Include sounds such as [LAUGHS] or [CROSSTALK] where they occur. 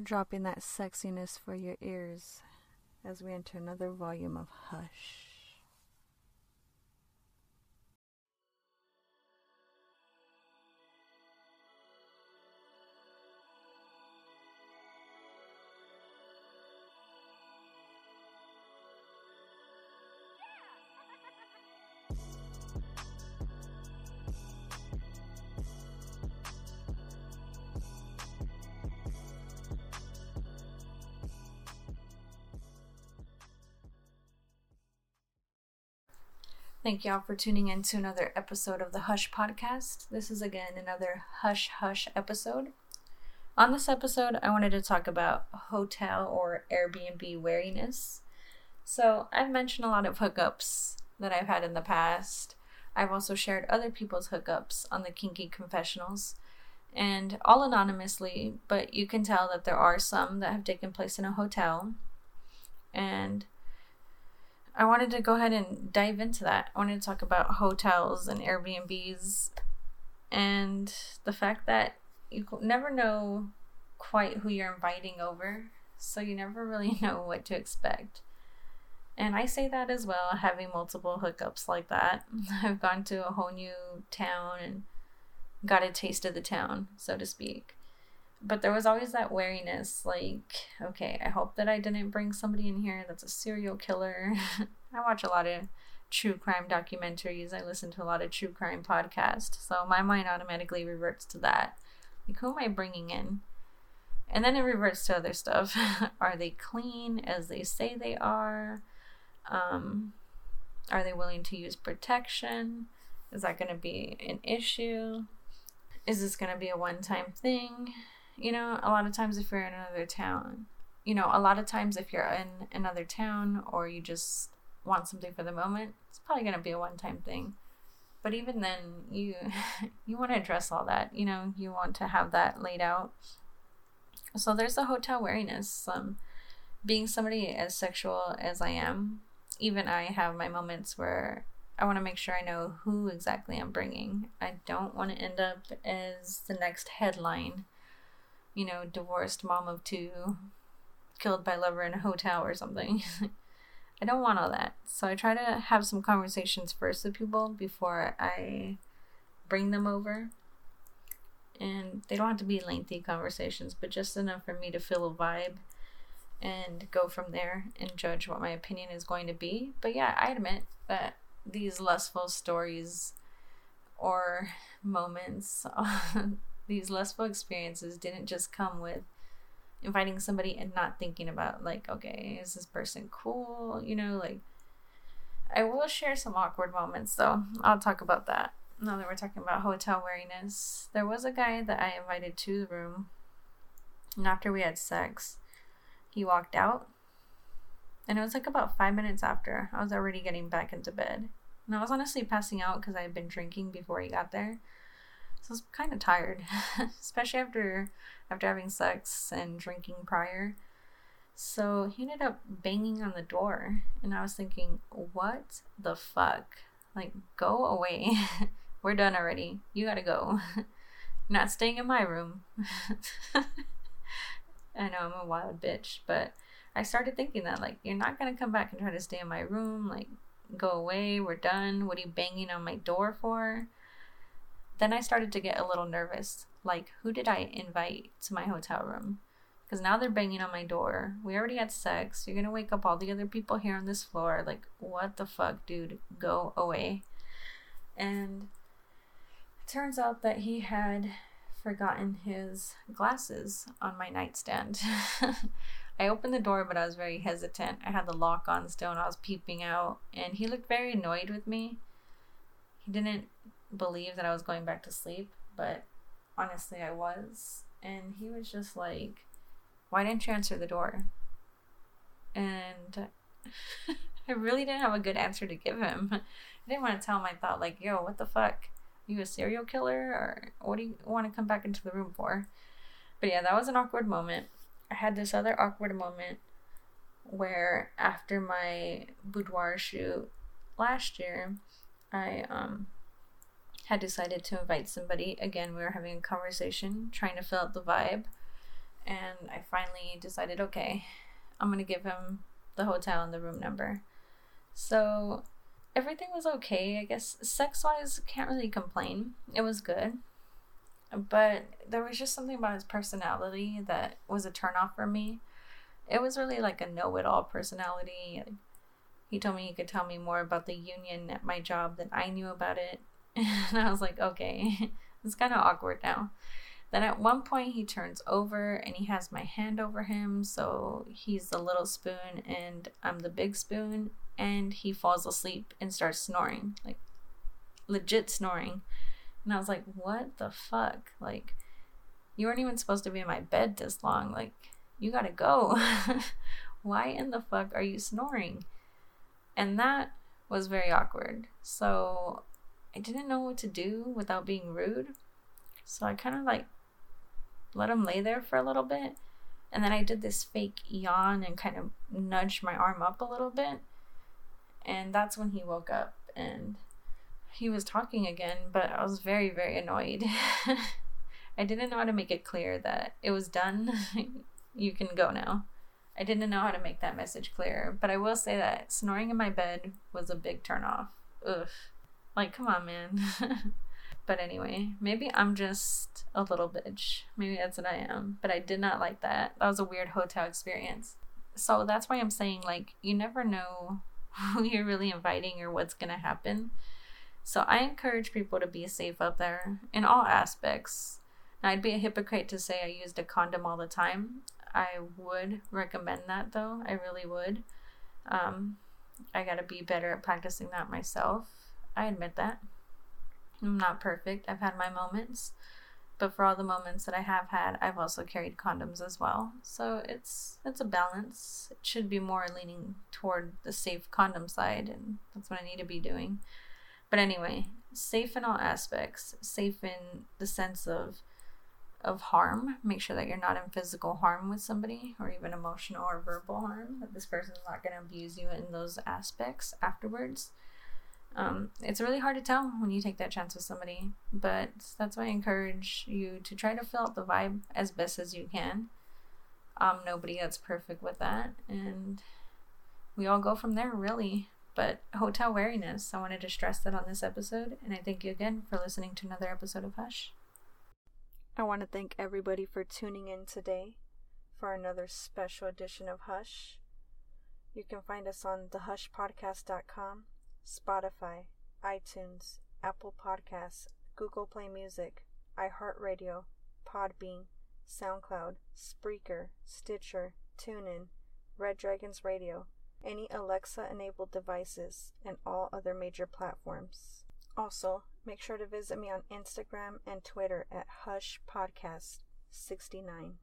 Dropping that sexiness for your ears as we enter another volume of Hush. Thank y'all for tuning in to another episode of the Hush Podcast. This is again another Hush Hush episode. On this episode, I wanted to talk about hotel or Airbnb wariness. So, I've mentioned a lot of hookups that I've had in the past. I've also shared other people's hookups on the Kinky Confessionals, and all anonymously, but you can tell that there are some that have taken place in a hotel. And I wanted to go ahead and dive into that. I wanted to talk about hotels and Airbnbs and the fact that you never know quite who you're inviting over, so you never really [LAUGHS] know what to expect. And I say that as well, having multiple hookups like that. [LAUGHS] I've gone to a whole new town and got a taste of the town, so to speak but there was always that wariness like okay i hope that i didn't bring somebody in here that's a serial killer. [LAUGHS] I watch a lot of true crime documentaries. I listen to a lot of true crime podcasts so my mind automatically reverts to that. Like who am i bringing in? And then it reverts to other stuff. [LAUGHS] Are they clean as they say they are? Um, are they willing to use protection? Is that going to be an issue? Is this going to be a one-time thing you know, a lot of times if you're in another town, you know, a lot of times if you're in another town or you just want something for the moment, it's probably going to be a one-time thing. But even then, you [LAUGHS] you want to address all that. You know, you want to have that laid out. So there's the hotel wariness. Um, being somebody as sexual as I am, even I have my moments where I want to make sure I know who exactly I'm bringing. I don't want to end up as the next headline you know, divorced mom of two, killed by lover in a hotel or something. [LAUGHS] I don't want all that. So I try to have some conversations first with people before I bring them over. And they don't have to be lengthy conversations, but just enough for me to feel a vibe and go from there and judge what my opinion is going to be. But yeah, I admit that these lustful stories or moments [LAUGHS] these lustful experiences didn't just come with inviting somebody and not thinking about like okay is this person cool? You know like i will share some awkward moments though. I'll talk about that. Now that we're talking about hotel wariness there was a guy that i invited to the room and after we had sex he walked out and it was like about five minutes after i was already getting back into bed. And i was honestly passing out because i had been drinking before he got there so I was kind of tired, [LAUGHS] especially after after having sex and drinking prior. So he ended up banging on the door, and I was thinking, what the fuck? Like, go away. [LAUGHS] We're done already. You gotta go. [LAUGHS] not staying in my room. I know I'm a wild bitch, but I started thinking that, like, you're not gonna come back and try to stay in my room. Like, go away. We're done. What are you banging on my door for? Then I started to get a little nervous. Like, who did I invite to my hotel room? Because now they're banging on my door. We already had sex. You're gonna wake up all the other people here on this floor. Like, what the fuck, dude? Go away. And it turns out that he had forgotten his glasses on my nightstand. [LAUGHS] I opened the door, but I was very hesitant. I had the lock on still, and I was peeping out, and he looked very annoyed with me. He didn't believe that I was going back to sleep, but honestly, I was. And he was just like, Why didn't you answer the door? And [LAUGHS] I really didn't have a good answer to give him. [LAUGHS] I didn't want to tell him I thought, like, yo, what the fuck? Are you a serial killer? Or what do you want to come back into the room for? But yeah, that was an awkward moment. I had this other awkward moment where after my boudoir shoot last year, I um had decided to invite somebody. Again, we were having a conversation, trying to fill out the vibe, and I finally decided, okay, I'm gonna give him the hotel and the room number. So everything was okay. I guess sex wise, can't really complain. It was good but there was just something about his personality that was a turnoff for me. It was really like a know-it-all personality. He told me he could tell me more about the union at my job than I knew about it, [LAUGHS] and I was like, okay, [LAUGHS] it's kind of awkward now. Then at one point he turns over and he has my hand over him, so he's the little spoon and I'm the big spoon, and he falls asleep and starts snoring, like legit snoring. And I was like, what the fuck? Like, you weren't even supposed to be in my bed this long. Like, you gotta go. [LAUGHS] Why in the fuck are you snoring? And that was very awkward. So I didn't know what to do without being rude. So I kind of like let him lay there for a little bit. And then I did this fake yawn and kind of nudged my arm up a little bit. And that's when he woke up and he was talking again, but I was very, very annoyed. [LAUGHS] I didn't know how to make it clear that it was done. [LAUGHS] you can go now. I didn't know how to make that message clear, but I will say that snoring in my bed was a big turnoff. Ugh. Like, come on, man. [LAUGHS] but anyway, maybe I'm just a little bitch. Maybe that's what I am. But I did not like that. That was a weird hotel experience. So that's why I'm saying, like, you never know [LAUGHS] who you're really inviting or what's going to happen. So I encourage people to be safe up there in all aspects. Now, I'd be a hypocrite to say I used a condom all the time. I would recommend that though. I really would. Um, I gotta be better at practicing that myself. I admit that. I'm not perfect. I've had my moments. But for all the moments that I have had, I've also carried condoms as well. So it's it's a balance. It should be more leaning toward the safe condom side and that's what I need to be doing. But anyway, safe in all aspects. Safe in the sense of of harm. Make sure that you're not in physical harm with somebody or even emotional or verbal harm. That this person's not going to abuse you in those aspects afterwards. Um, it's really hard to tell when you take that chance with somebody, but that's why I encourage you to try to fill out the vibe as best as you can. Um, nobody that's perfect with that, and we all go from there, really. But hotel wariness, I wanted to stress that on this episode, and I thank you again for listening to another episode of Hush. I want to thank everybody for tuning in today for another special edition of Hush. You can find us on thehushpodcast.com, Spotify, iTunes, Apple Podcasts, Google Play Music, iHeartRadio, Podbean, SoundCloud, Spreaker, Stitcher, TuneIn, Red Dragons Radio, any Alexa enabled devices, and all other major platforms. Also, make sure to visit me on Instagram and Twitter at Hush Podcast 69.